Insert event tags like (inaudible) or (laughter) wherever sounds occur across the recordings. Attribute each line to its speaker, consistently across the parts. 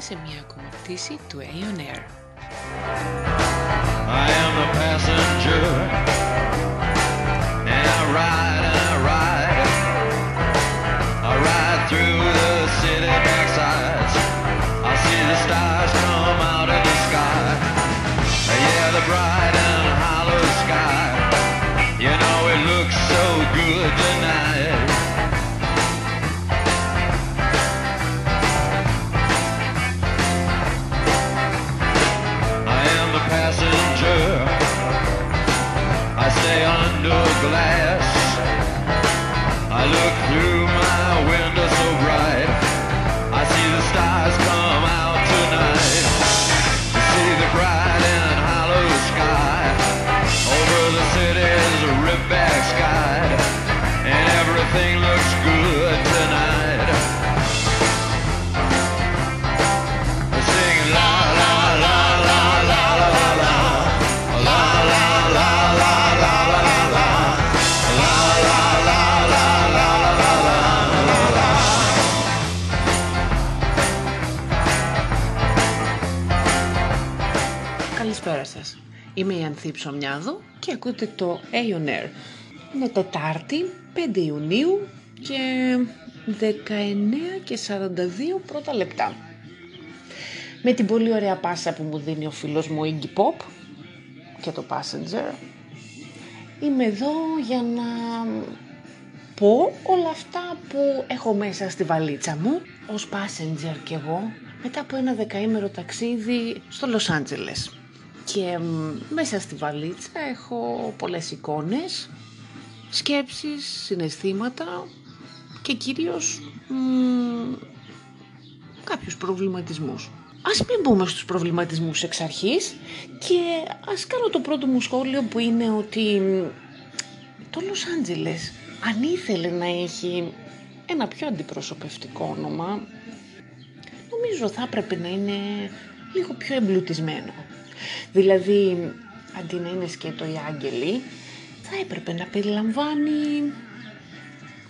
Speaker 1: σε μια ακόμα πτήση του Aeon Air.
Speaker 2: I am the passenger, and I ride and I ride. I ride through the city backsides. I see the stars come out of the sky. Yeah, the bright
Speaker 1: glad. Είμαι η Ανθή Ψωμιάδου και ακούτε το Aeon Air. Είναι Τετάρτη, 5 Ιουνίου και 19 και 42 πρώτα λεπτά. Με την πολύ ωραία πάσα που μου δίνει ο φίλος μου Iggy Pop και το Passenger, είμαι εδώ για να πω όλα αυτά που έχω μέσα στη βαλίτσα μου ως passenger κι εγώ μετά από ένα δεκαήμερο ταξίδι στο Λος Άντζελες. Και μ, μέσα στη βαλίτσα έχω πολλές εικόνες, σκέψεις, συναισθήματα και κυρίως μ, κάποιους προβληματισμούς. Ας μην μπούμε στους προβληματισμούς εξ αρχής και ας κάνω το πρώτο μου σχόλιο που είναι ότι μ, το Λος Άντζελες αν ήθελε να έχει ένα πιο αντιπροσωπευτικό όνομα νομίζω θα έπρεπε να είναι λίγο πιο εμπλουτισμένο. Δηλαδή, αντί να είναι σκέτο οι άγγελοι, θα έπρεπε να περιλαμβάνει,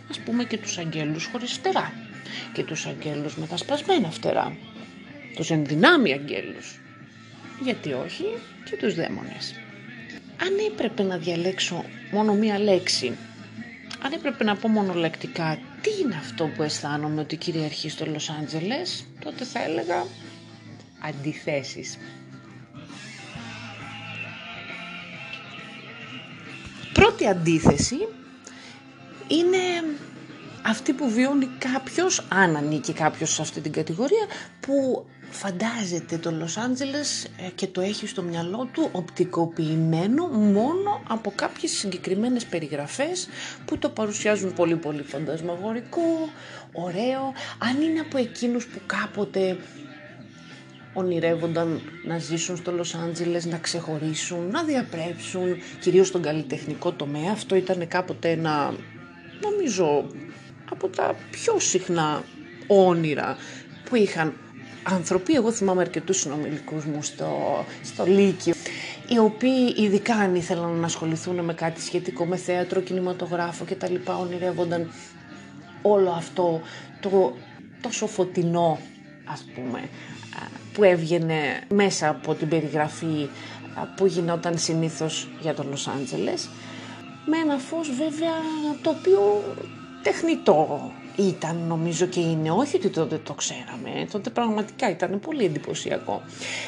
Speaker 1: ας πούμε, και τους αγγέλους χωρίς φτερά. Και τους αγγέλους με τα σπασμένα φτερά. Τους ενδυνάμει αγγέλους. Γιατί όχι και τους δαίμονες. Αν έπρεπε να διαλέξω μόνο μία λέξη, αν έπρεπε να πω μονολεκτικά τι είναι αυτό που αισθάνομαι ότι κυριαρχεί στο Λος Άντζελες, τότε θα έλεγα αντιθέσεις. Πρώτη αντίθεση είναι αυτή που βιώνει κάποιος, αν ανήκει κάποιος σε αυτή την κατηγορία, που φαντάζεται το Λος Άντζελες ε, και το έχει στο μυαλό του οπτικοποιημένο μόνο από κάποιες συγκεκριμένες περιγραφές που το παρουσιάζουν πολύ πολύ φαντασμαγορικό, ωραίο, αν είναι από εκείνους που κάποτε ονειρεύονταν να ζήσουν στο Λος Άντζελες, να ξεχωρίσουν, να διαπρέψουν, κυρίως στον καλλιτεχνικό τομέα. Αυτό ήταν κάποτε ένα, νομίζω, από τα πιο συχνά όνειρα που είχαν άνθρωποι. Εγώ θυμάμαι αρκετούς συνομιλικούς μου στο, στο Λύκειο, οι οποίοι ειδικά αν ήθελαν να ασχοληθούν με κάτι σχετικό με θέατρο, κινηματογράφο και τα λοιπά, ονειρεύονταν όλο αυτό το τόσο φωτεινό, ας πούμε, που έβγαινε μέσα από την περιγραφή που γινόταν συνήθως για το Λος Άντζελες με ένα φως βέβαια το οποίο τεχνητό ήταν νομίζω και είναι, όχι ότι τότε το ξέραμε, τότε πραγματικά ήταν πολύ εντυπωσιακό.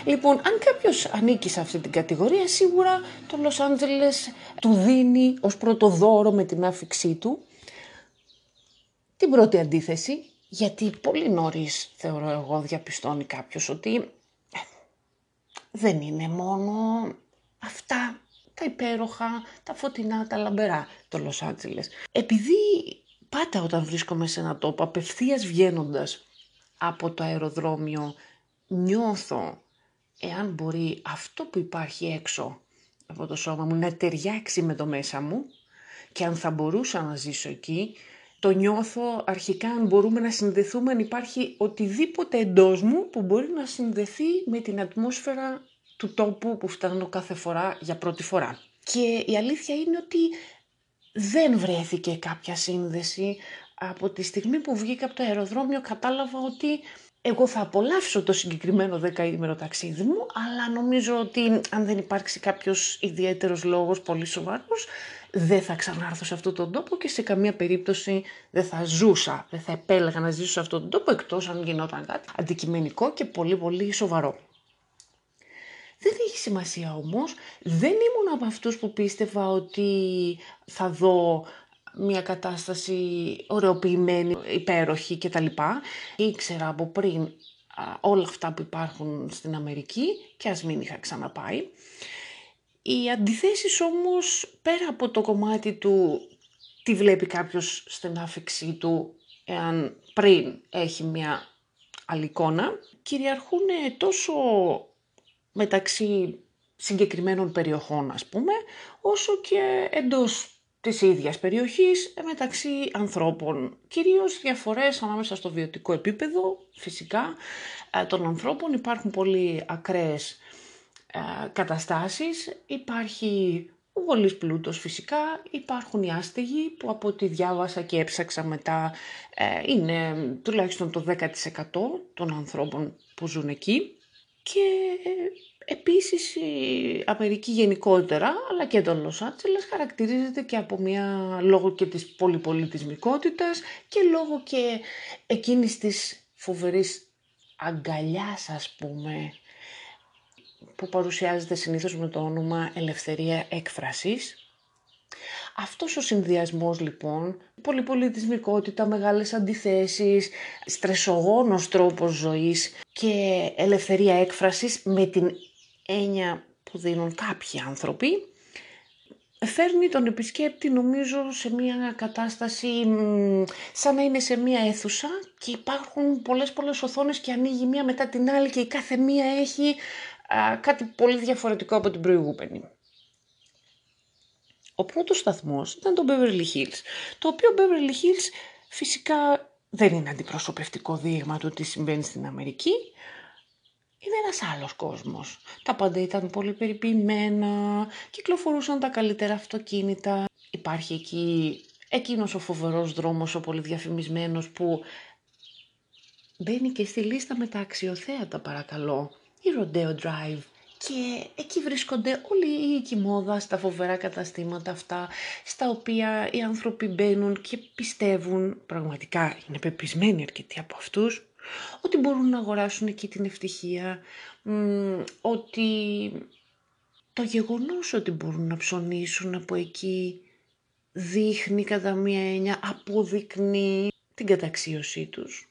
Speaker 1: Λοιπόν, αν κάποιος ανήκει σε αυτή την κατηγορία, σίγουρα το Λος Άντζελες του δίνει ως πρώτο δώρο με την άφηξή του την πρώτη αντίθεση, γιατί πολύ νωρίς θεωρώ εγώ διαπιστώνει κάποιος ότι ε, δεν είναι μόνο αυτά τα υπέροχα, τα φωτεινά, τα λαμπερά το Λος Άντζελες. Επειδή πάντα όταν βρίσκομαι σε ένα τόπο, απευθείας βγαίνοντας από το αεροδρόμιο, νιώθω εάν μπορεί αυτό που υπάρχει έξω από το σώμα μου να ταιριάξει με το μέσα μου και αν θα μπορούσα να ζήσω εκεί, το νιώθω αρχικά αν μπορούμε να συνδεθούμε, αν υπάρχει οτιδήποτε εντός μου που μπορεί να συνδεθεί με την ατμόσφαιρα του τόπου που φτάνω κάθε φορά για πρώτη φορά. Και η αλήθεια είναι ότι δεν βρέθηκε κάποια σύνδεση από τη στιγμή που βγήκα από το αεροδρόμιο κατάλαβα ότι εγώ θα απολαύσω το συγκεκριμένο δεκαήμερο ταξίδι μου, αλλά νομίζω ότι αν δεν υπάρξει κάποιος ιδιαίτερος λόγος πολύ σοβαρός, δεν θα ξανάρθω σε αυτόν τον τόπο και σε καμία περίπτωση δεν θα ζούσα, δεν θα επέλεγα να ζήσω σε αυτόν τον τόπο, εκτός αν γινόταν κάτι αντικειμενικό και πολύ πολύ σοβαρό. Δεν έχει σημασία όμως, δεν ήμουν από αυτούς που πίστευα ότι θα δω μια κατάσταση ωρεοποιημένη, υπέροχη κτλ. Ήξερα από πριν όλα αυτά που υπάρχουν στην Αμερική και ας μην είχα ξαναπάει. Οι αντιθέσεις όμως, πέρα από το κομμάτι του τι βλέπει κάποιος στην άφηξή του, εάν πριν έχει μια άλλη εικόνα, κυριαρχούν τόσο μεταξύ συγκεκριμένων περιοχών, ας πούμε, όσο και εντός της ίδιας περιοχής μεταξύ ανθρώπων. Κυρίως διαφορές ανάμεσα στο βιωτικό επίπεδο, φυσικά, ε, των ανθρώπων. Υπάρχουν πολύ ακραίες ε, καταστάσεις. Υπάρχει ο βολής πλούτος φυσικά. Υπάρχουν οι άστεγοι που από ό,τι διάβασα και έψαξα μετά ε, είναι τουλάχιστον το 10% των ανθρώπων που ζουν εκεί. Και Επίσης η Αμερική γενικότερα, αλλά και το Λος Άντζελες χαρακτηρίζεται και από μια λόγω και της πολυπολιτισμικότητας και λόγω και εκείνης της φοβερής αγκαλιάς ας πούμε που παρουσιάζεται συνήθως με το όνομα ελευθερία έκφρασης. Αυτός ο συνδυασμός λοιπόν, πολυπολιτισμικότητα, μεγάλες αντιθέσεις, στρεσογόνος τρόπος ζωής και ελευθερία έκφρασης με την έννοια που δίνουν κάποιοι άνθρωποι, φέρνει τον επισκέπτη νομίζω σε μια κατάσταση σαν να είναι σε μια αίθουσα και υπάρχουν πολλές πολλές οθόνες και ανοίγει μία μετά την άλλη και η κάθε μία έχει κάτι πολύ διαφορετικό από την προηγούμενη. Ο πρώτος σταθμός ήταν το Beverly Hills, το οποίο Beverly Hills φυσικά δεν είναι αντιπροσωπευτικό δείγμα του τι συμβαίνει στην Αμερική, είναι ένας άλλος κόσμος. Τα πάντα ήταν πολύ περιποιημένα, κυκλοφορούσαν τα καλύτερα αυτοκίνητα. Υπάρχει εκεί εκείνος ο φοβερός δρόμος, ο πολύ διαφημισμένος που μπαίνει και στη λίστα με τα αξιοθέατα παρακαλώ. Η Rodeo Drive. Και εκεί βρίσκονται όλοι οι οίκοι μόδα στα φοβερά καταστήματα αυτά, στα οποία οι άνθρωποι μπαίνουν και πιστεύουν, πραγματικά είναι πεπισμένοι αρκετοί από αυτούς, ότι μπορούν να αγοράσουν εκεί την ευτυχία, ότι το γεγονός ότι μπορούν να ψωνίσουν από εκεί δείχνει κατά μία έννοια, αποδεικνύει την καταξίωσή τους,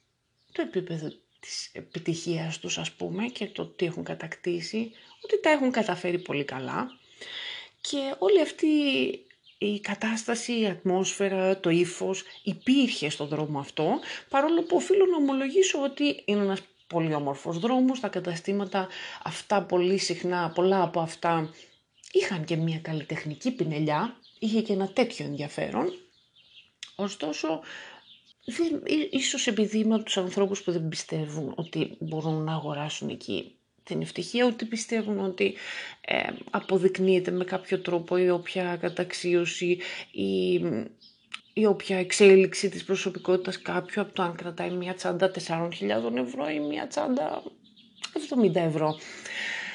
Speaker 1: το επίπεδο της επιτυχίας τους ας πούμε και το τι έχουν κατακτήσει, ότι τα έχουν καταφέρει πολύ καλά. Και όλη αυτή η κατάσταση, η ατμόσφαιρα, το ύφος υπήρχε στον δρόμο αυτό, παρόλο που οφείλω να ομολογήσω ότι είναι ένας πολύ όμορφος δρόμος, τα καταστήματα αυτά πολύ συχνά, πολλά από αυτά είχαν και μια καλλιτεχνική πινελιά, είχε και ένα τέτοιο ενδιαφέρον, ωστόσο δεν, ίσως επειδή είμαι από τους ανθρώπους που δεν πιστεύουν ότι μπορούν να αγοράσουν εκεί την ευτυχία, ότι πιστεύουν ότι ε, αποδεικνύεται με κάποιο τρόπο η όποια καταξίωση ή η όποια εξέλιξη της προσωπικότητας κάποιου από το αν κρατάει μια τσάντα 4.000 ευρώ ή μια τσάντα 70 ευρώ.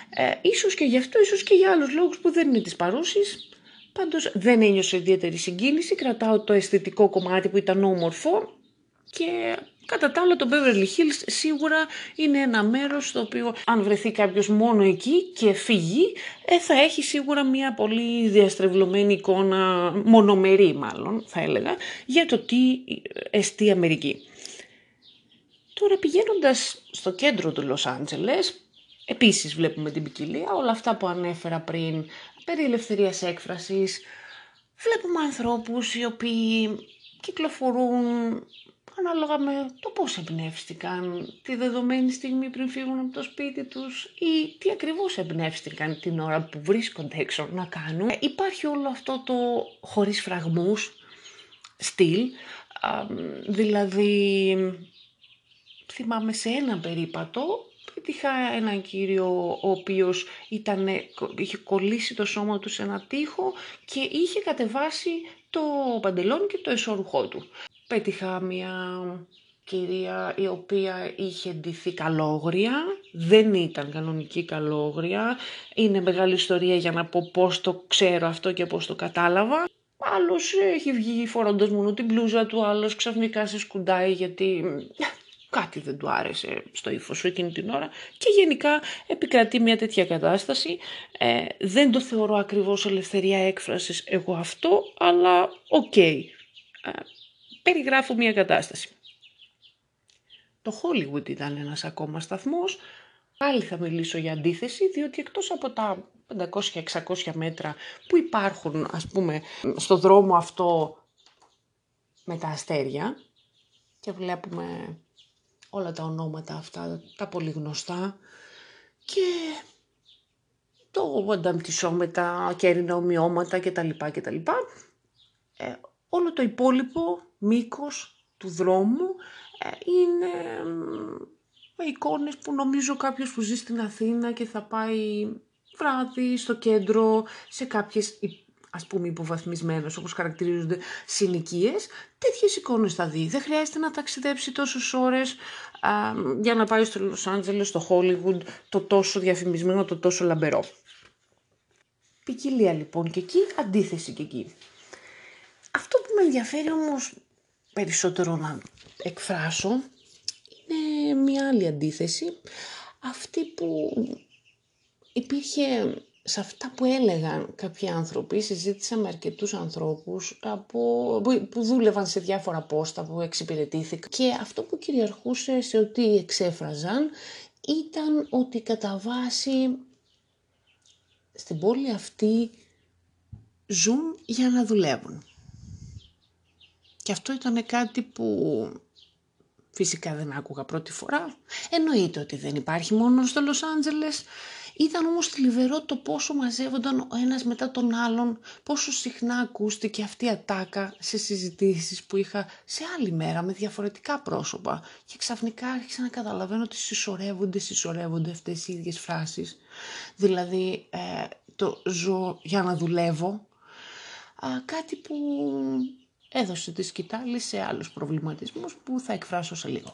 Speaker 1: Ε, ίσως και γι' αυτό, ίσως και για άλλους λόγους που δεν είναι της παρούσης. Πάντως δεν ένιωσε ιδιαίτερη συγκίνηση, κρατάω το αισθητικό κομμάτι που ήταν όμορφο και Κατά τα άλλα το Beverly Hills σίγουρα είναι ένα μέρος στο οποίο αν βρεθεί κάποιος μόνο εκεί και φύγει ε, θα έχει σίγουρα μια πολύ διαστρεβλωμένη εικόνα, μονομερή μάλλον θα έλεγα, για το τι εστί Αμερική. Τώρα πηγαίνοντας στο κέντρο του Λος Άντζελες, επίσης βλέπουμε την ποικιλία, όλα αυτά που ανέφερα πριν, περί ελευθερίας έκφρασης, βλέπουμε ανθρώπους οι οποίοι κυκλοφορούν ανάλογα με το πώς εμπνεύστηκαν τη δεδομένη στιγμή πριν φύγουν από το σπίτι τους ή τι ακριβώς εμπνεύστηκαν την ώρα που βρίσκονται έξω να κάνουν. Ε, υπάρχει όλο αυτό το χωρίς φραγμούς στυλ, δηλαδή θυμάμαι σε ένα περίπατο Είχα έναν κύριο ο οποίος ήταν, είχε κολλήσει το σώμα του σε ένα τοίχο και είχε κατεβάσει το παντελόνι και το εσώρουχό του. Πέτυχα μια κυρία η οποία είχε ντυθεί καλόγρια, δεν ήταν κανονική καλόγρια, είναι μεγάλη ιστορία για να πω πώς το ξέρω αυτό και πώς το κατάλαβα. Άλλος έχει βγει φορώντας μόνο την μπλούζα του, άλλος ξαφνικά σε σκουντάει γιατί κάτι δεν του άρεσε στο ύφος σου εκείνη την ώρα και γενικά επικρατεί μια τέτοια κατάσταση. Ε, δεν το θεωρώ ακριβώς ελευθερία έκφρασης εγώ αυτό, αλλά οκ. Ε, περιγράφω μια κατάσταση. Το Hollywood ήταν ένας ακόμα σταθμός. Πάλι θα μιλήσω για αντίθεση, διότι εκτός από τα 500-600 μέτρα που υπάρχουν, ας πούμε, στο δρόμο αυτό με τα αστέρια και βλέπουμε όλα τα ονόματα αυτά, τα πολύ γνωστά και το ανταμπτυσσό με τα κέρινα ομοιώματα κτλ. κτλ. Ε, όλο το υπόλοιπο μήκος του δρόμου ε, είναι με εικόνες που νομίζω κάποιος που ζει στην Αθήνα και θα πάει βράδυ στο κέντρο σε κάποιες ας πούμε υποβαθμισμένες όπως χαρακτηρίζονται συνοικίες, τέτοιες εικόνες θα δει. Δεν χρειάζεται να ταξιδέψει τόσες ώρες α, για να πάει στο Λος Άντζελες, στο Χόλιγουντ, το τόσο διαφημισμένο, το τόσο λαμπερό. Ποικιλία λοιπόν και εκεί, αντίθεση και εκεί. Αυτό που με ενδιαφέρει όμως περισσότερο να εκφράσω είναι μια άλλη αντίθεση. Αυτή που υπήρχε σε αυτά που έλεγαν κάποιοι άνθρωποι, συζήτησα με αρκετούς ανθρώπους από, που δούλευαν σε διάφορα πόστα που εξυπηρετήθηκαν και αυτό που κυριαρχούσε σε ό,τι εξέφραζαν ήταν ότι κατά βάση στην πόλη αυτή ζουν για να δουλεύουν. Και αυτό ήταν κάτι που φυσικά δεν άκουγα πρώτη φορά. Εννοείται ότι δεν υπάρχει μόνο στο Λος Άντζελες. Ήταν όμως θλιβερό το πόσο μαζεύονταν ο ένας μετά τον άλλον, πόσο συχνά ακούστηκε αυτή η ατάκα σε συζητήσεις που είχα σε άλλη μέρα με διαφορετικά πρόσωπα και ξαφνικά άρχισα να καταλαβαίνω ότι συσσωρεύονται, συσσωρεύονται αυτές οι ίδιες φράσεις. Δηλαδή ε, το ζω για να δουλεύω, κάτι που έδωσε τη σκητάλη σε άλλους προβληματισμούς που θα εκφράσω σε λίγο.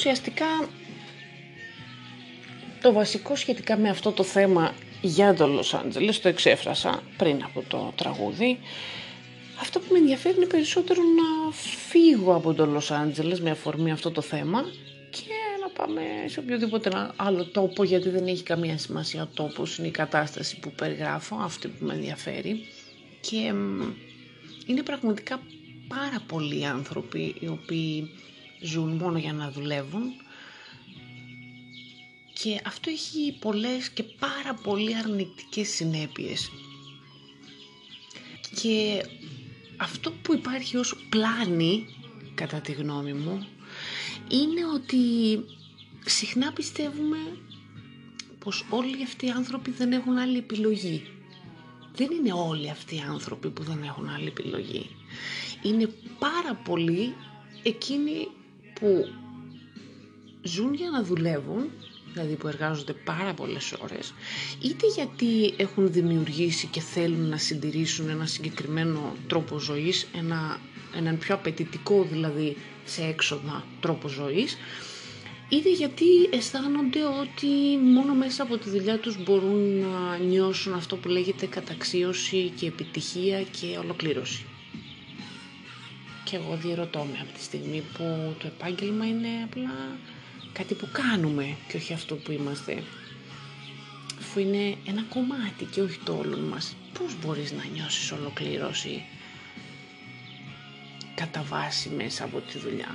Speaker 1: Ουσιαστικά το βασικό σχετικά με αυτό το θέμα για το Λος Άντζελες το εξέφρασα πριν από το τραγούδι. Αυτό που με ενδιαφέρει είναι περισσότερο να φύγω από το Λος Άντζελες με αφορμή αυτό το θέμα και να πάμε σε οποιοδήποτε άλλο τόπο γιατί δεν έχει καμία σημασία ο τόπος, είναι η κατάσταση που περιγράφω, αυτή που με ενδιαφέρει και είναι πραγματικά πάρα πολλοί άνθρωποι οι οποίοι ζουν μόνο για να δουλεύουν και αυτό έχει πολλές και πάρα πολύ αρνητικές συνέπειες. Και αυτό που υπάρχει ως πλάνη, κατά τη γνώμη μου, είναι ότι συχνά πιστεύουμε πως όλοι αυτοί οι άνθρωποι δεν έχουν άλλη επιλογή. Δεν είναι όλοι αυτοί οι άνθρωποι που δεν έχουν άλλη επιλογή. Είναι πάρα πολλοί εκείνοι που ζουν για να δουλεύουν, δηλαδή που εργάζονται πάρα πολλές ώρες, είτε γιατί έχουν δημιουργήσει και θέλουν να συντηρήσουν ένα συγκεκριμένο τρόπο ζωής, ένα, έναν πιο απαιτητικό δηλαδή σε έξοδα τρόπο ζωής, είτε γιατί αισθάνονται ότι μόνο μέσα από τη δουλειά τους μπορούν να νιώσουν αυτό που λέγεται καταξίωση και επιτυχία και ολοκλήρωση. Και εγώ διερωτώ με από τη στιγμή που το επάγγελμα είναι απλά κάτι που κάνουμε και όχι αυτό που είμαστε. Αφού είναι ένα κομμάτι και όχι το όλο μας. Πώς μπορείς να νιώσεις ολοκλήρωση κατά βάση μέσα από τη δουλειά;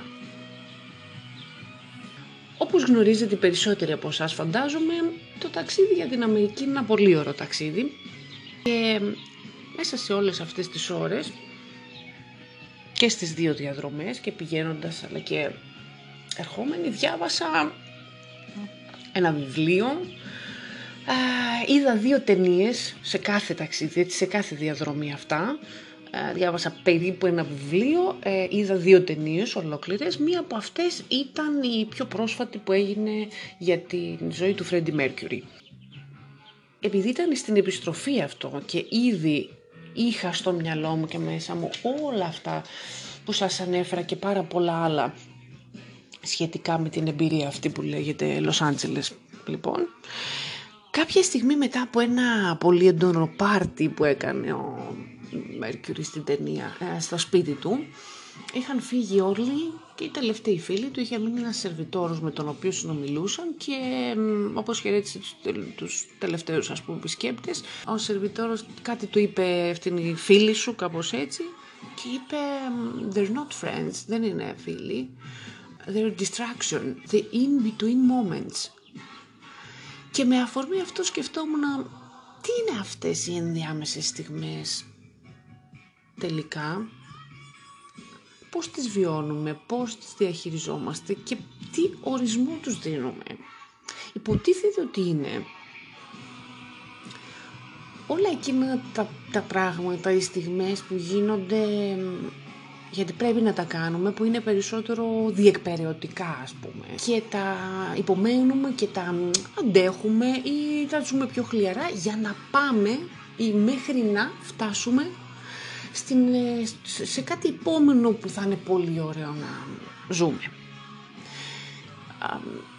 Speaker 1: Όπως γνωρίζετε οι περισσότεροι από εσάς φαντάζομαι, το ταξίδι για την Αμερική είναι ένα πολύ ωραίο ταξίδι και μέσα σε όλες αυτές τις ώρες και στις δύο διαδρομές και πηγαίνοντας αλλά και ερχόμενη διάβασα ένα βιβλίο είδα δύο ταινίες σε κάθε ταξίδι, σε κάθε διαδρομή αυτά ε, διάβασα περίπου ένα βιβλίο, ε, είδα δύο ταινίες ολόκληρες. Μία από αυτές ήταν η πιο πρόσφατη που έγινε για τη ζωή του Φρέντι Μέρκιουρι. Επειδή ήταν στην επιστροφή αυτό και ήδη είχα στο μυαλό μου και μέσα μου όλα αυτά που σας ανέφερα και πάρα πολλά άλλα σχετικά με την εμπειρία αυτή που λέγεται Los Angeles. Λοιπόν, κάποια στιγμή μετά από ένα πολύ έντονο πάρτι που έκανε ο Μέρκιουρι στην ταινία, ε, στο σπίτι του. Είχαν φύγει όλοι και οι τελευταίοι φίλοι του είχε μείνει ένας σερβιτόρος με τον οποίο συνομιλούσαν και όπως χαιρέτησε τους, τους τελευταίους ας πούμε επισκέπτες ο σερβιτόρος κάτι του είπε αυτήν η φίλη σου κάπως έτσι και είπε they're not friends, δεν είναι φίλοι. They're distraction, the in between moments και με αφορμή αυτό σκεφτόμουν τι είναι αυτές οι ενδιάμεσες στιγμές τελικά; Πώς τις βιώνουμε, πώς τις διαχειριζόμαστε και τι ορισμό τους δίνουμε. Υποτίθεται ότι είναι όλα εκείνα τα, τα πράγματα, οι στιγμές που γίνονται γιατί πρέπει να τα κάνουμε που είναι περισσότερο διεκπαιρεωτικά ας πούμε και τα υπομένουμε και τα αντέχουμε ή τα ζούμε πιο χλιαρά για να πάμε ή μέχρι να φτάσουμε στην, ε, σε κάτι επόμενο που θα είναι πολύ ωραίο να ζούμε.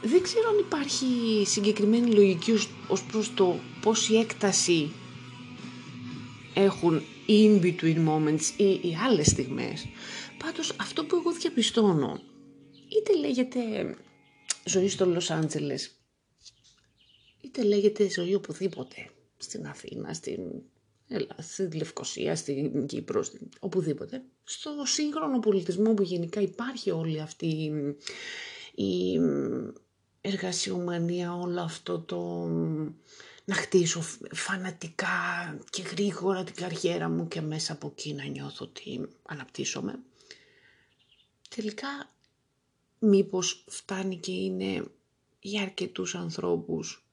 Speaker 1: Δεν ξέρω αν υπάρχει συγκεκριμένη λογική ως, ως προς το πόση έκταση έχουν οι in-between moments ή οι άλλες στιγμές. Πάντως αυτό που εγώ διαπιστώνω, είτε λέγεται ζωή στο Λος Άντζελες, είτε λέγεται ζωή οπουδήποτε, στην Αθήνα, στην Έλα, στη Λευκοσία, στην Κύπρο, στην... οπουδήποτε. Στο σύγχρονο πολιτισμό που γενικά υπάρχει όλη αυτή η εργασιομανία, όλο αυτό το να χτίσω φανατικά και γρήγορα την καριέρα μου και μέσα από εκεί να νιώθω ότι αναπτύσσομαι. Τελικά μήπως φτάνει και είναι για αρκετούς ανθρώπους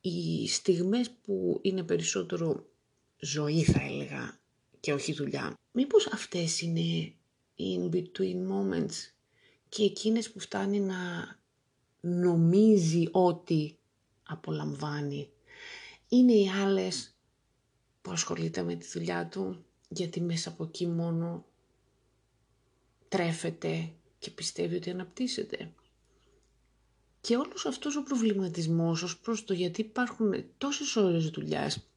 Speaker 1: οι στιγμές που είναι περισσότερο ζωή θα έλεγα και όχι δουλειά. Μήπως αυτές είναι οι in-between moments και εκείνες που φτάνει να νομίζει ότι απολαμβάνει. Είναι οι άλλες που ασχολείται με τη δουλειά του γιατί μέσα από εκεί μόνο τρέφεται και πιστεύει ότι αναπτύσσεται. Και όλος αυτός ο προβληματισμός ως προς το γιατί υπάρχουν τόσες ώρες δουλειάς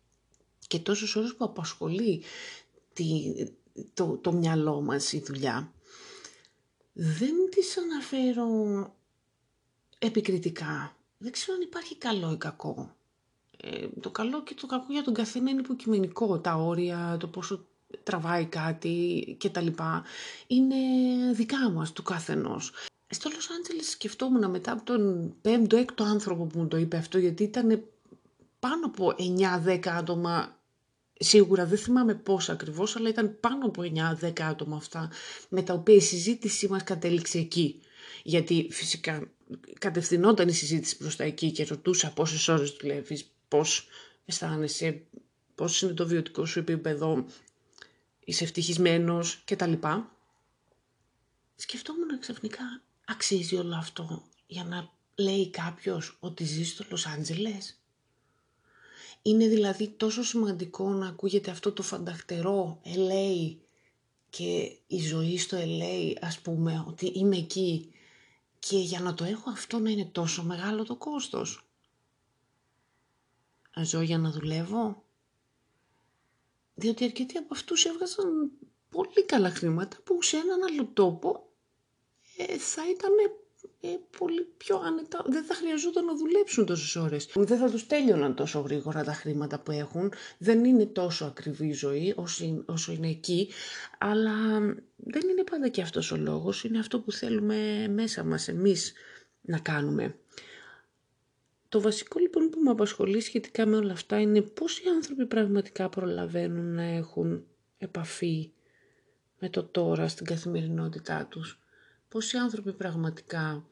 Speaker 1: και τόσες ώρες που απασχολεί τη, το, το μυαλό μας η δουλειά, δεν τις αναφέρω επικριτικά. Δεν ξέρω αν υπάρχει καλό ή κακό. Ε, το καλό και το κακό για τον καθένα είναι υποκειμενικό. Τα όρια, το πόσο τραβάει κάτι και τα λοιπά, είναι δικά μας, του καθενός. Στο Λος Άντζελες σκεφτόμουν μετά από τον πέμπτο, έκτο άνθρωπο που μου το είπε αυτό, γιατί ήταν πάνω από 9-10 άτομα Σίγουρα δεν θυμάμαι πόσα ακριβώς, αλλά ήταν πάνω από 9-10 άτομα αυτά, με τα οποία η συζήτησή μας κατέληξε εκεί. Γιατί φυσικά κατευθυνόταν η συζήτηση προς τα εκεί και ρωτούσα πόσες ώρες δουλεύεις, πώς αισθάνεσαι, πώς είναι το βιωτικό σου επίπεδο, είσαι ευτυχισμένος κτλ. Σκεφτόμουν ξαφνικά, αξίζει όλο αυτό για να λέει κάποιος ότι ζει στο Λος Άντζελες; Είναι δηλαδή τόσο σημαντικό να ακούγεται αυτό το φανταχτερό LA και η ζωή στο LA ας πούμε ότι είμαι εκεί Και για να το έχω αυτό να είναι τόσο μεγάλο το κόστος. Ζω για να δουλεύω. Διότι αρκετοί από αυτούς έβγαζαν πολύ καλά χρήματα που σε έναν άλλο τόπο ε, θα ήταν ε, πολύ πιο άνετα. Δεν θα χρειαζόταν να δουλέψουν τόσες ώρες. Δεν θα τους τέλειωναν τόσο γρήγορα τα χρήματα που έχουν. Δεν είναι τόσο ακριβή η ζωή όσο, όσο είναι εκεί. Αλλά δεν είναι πάντα και αυτός ο λόγος. Είναι αυτό που θέλουμε μέσα μας εμείς να κάνουμε. Το βασικό λοιπόν που με απασχολεί σχετικά με όλα αυτά είναι πώς οι άνθρωποι πραγματικά προλαβαίνουν να έχουν επαφή με το τώρα στην καθημερινότητά τους. Πώς οι άνθρωποι πραγματικά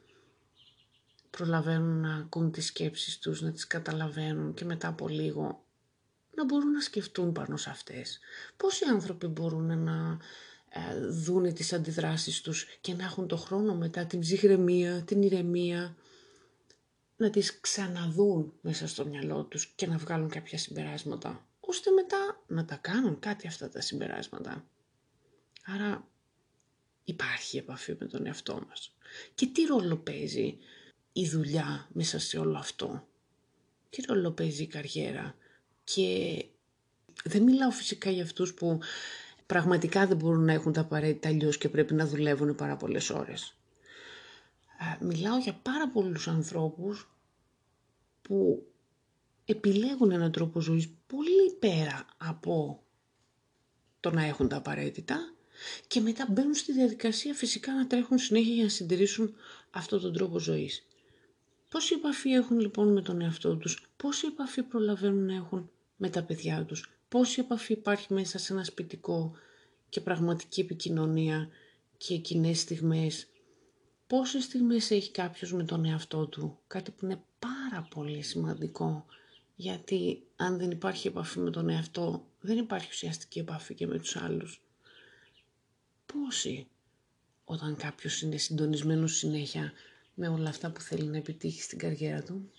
Speaker 1: προλαβαίνουν να ακούν τις σκέψεις τους, να τις καταλαβαίνουν και μετά από λίγο να μπορούν να σκεφτούν πάνω σε αυτές. Πώς οι άνθρωποι μπορούν να ε, δούνε τις αντιδράσεις τους και να έχουν το χρόνο μετά την ψυχραιμία, την ηρεμία, να τις ξαναδούν μέσα στο μυαλό τους και να βγάλουν κάποια συμπεράσματα, ώστε μετά να τα κάνουν κάτι αυτά τα συμπεράσματα. Άρα υπάρχει επαφή με τον εαυτό μας. Και τι ρόλο παίζει η δουλειά μέσα σε όλο αυτό; Τι ρόλο παίζει η καριέρα; Και δεν μιλάω φυσικά για αυτούς που πραγματικά δεν μπορούν να έχουν τα απαραίτητα αλλιώς και πρέπει να δουλεύουν πάρα πολλές ώρες. Μιλάω για πάρα πολλούς ανθρώπους που επιλέγουν έναν τρόπο ζωής πολύ πέρα από το να έχουν τα απαραίτητα και μετά μπαίνουν στη διαδικασία φυσικά να τρέχουν συνέχεια για να συντηρήσουν αυτόν τον τρόπο ζωής. Πόση επαφή έχουν λοιπόν με τον εαυτό τους, πόση επαφή προλαβαίνουν να έχουν με τα παιδιά τους, πόση επαφή υπάρχει μέσα σε ένα σπιτικό και πραγματική επικοινωνία και κοινές στιγμές, πόσες στιγμές έχει κάποιος με τον εαυτό του, κάτι που είναι πάρα πολύ σημαντικό, γιατί αν δεν υπάρχει επαφή με τον εαυτό, δεν υπάρχει ουσιαστική επαφή και με τους άλλους πόσοι όταν κάποιος είναι συντονισμένος συνέχεια με όλα αυτά που θέλει να επιτύχει στην καριέρα του;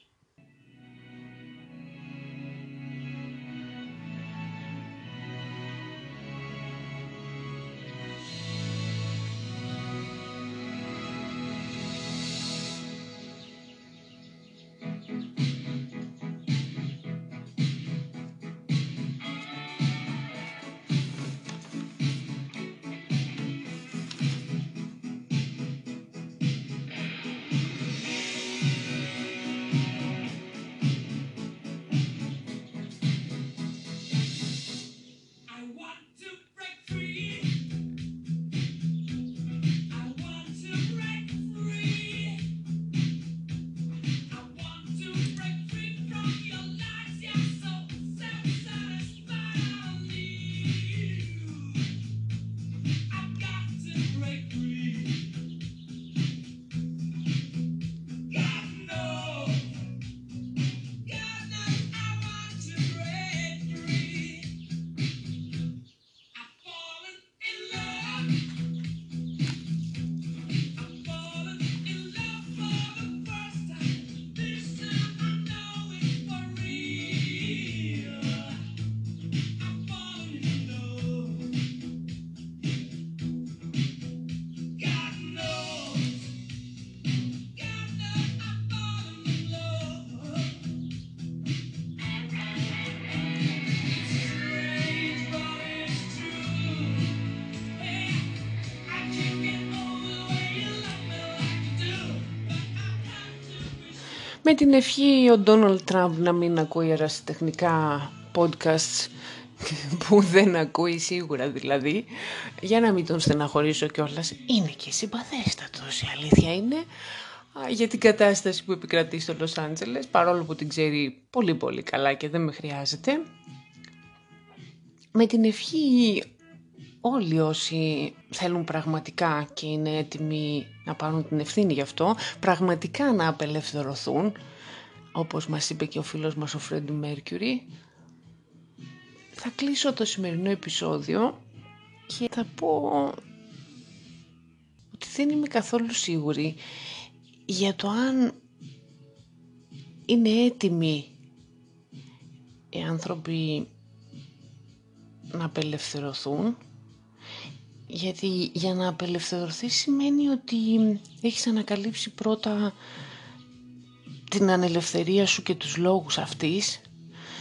Speaker 1: Με την ευχή ο Ντόναλτ Τραμπ να μην ακούει ερασιτεχνικά podcasts (laughs) που δεν ακούει σίγουρα δηλαδή, για να μην τον στεναχωρήσω κιόλας. Είναι και συμπαθέστατος η αλήθεια είναι για την κατάσταση που επικρατεί στο Λος Άντζελες, παρόλο που την ξέρει πολύ πολύ καλά και δεν με χρειάζεται. Με την ευχή όλοι όσοι θέλουν πραγματικά και είναι έτοιμοι να πάρουν την ευθύνη γι' αυτό, πραγματικά να απελευθερωθούν, όπως μας είπε και ο φίλος μας ο Φρέντι Μέρκιουρι, θα κλείσω το σημερινό επεισόδιο και θα πω ότι δεν είμαι καθόλου σίγουρη για το αν είναι έτοιμοι οι άνθρωποι να απελευθερωθούν Γιατί για να απελευθερωθεί σημαίνει ότι έχεις ανακαλύψει πρώτα την ανελευθερία σου και τους λόγους αυτής,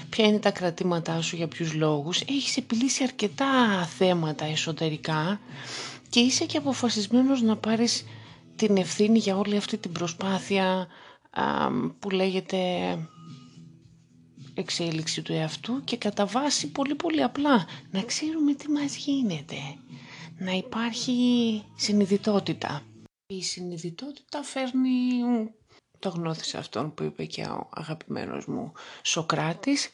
Speaker 1: ποια είναι τα κρατήματά σου για ποιους λόγους, έχεις επιλύσει αρκετά θέματα εσωτερικά και είσαι και αποφασισμένος να πάρεις την ευθύνη για όλη αυτή την προσπάθεια που λέγεται εξέλιξη του εαυτού και κατά βάση πολύ πολύ απλά να ξέρουμε τι μας γίνεται, να υπάρχει συνειδητότητα. Η συνειδητότητα φέρνει, το γνώθησε αυτόν που είπε και ο αγαπημένος μου Σοκράτης,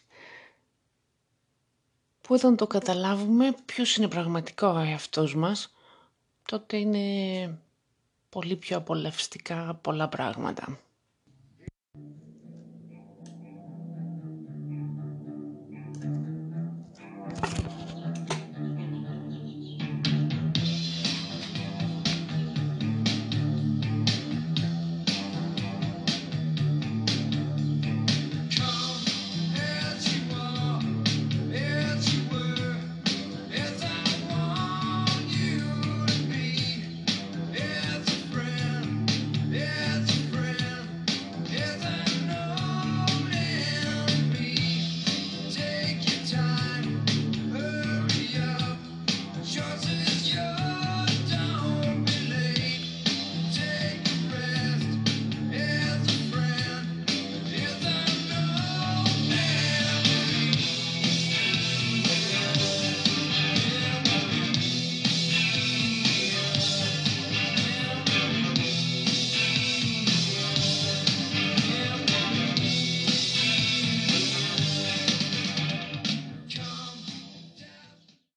Speaker 1: που όταν το καταλάβουμε ποιος είναι πραγματικά ο εαυτός μας, τότε είναι πολύ πιο απολαυστικά πολλά πράγματα.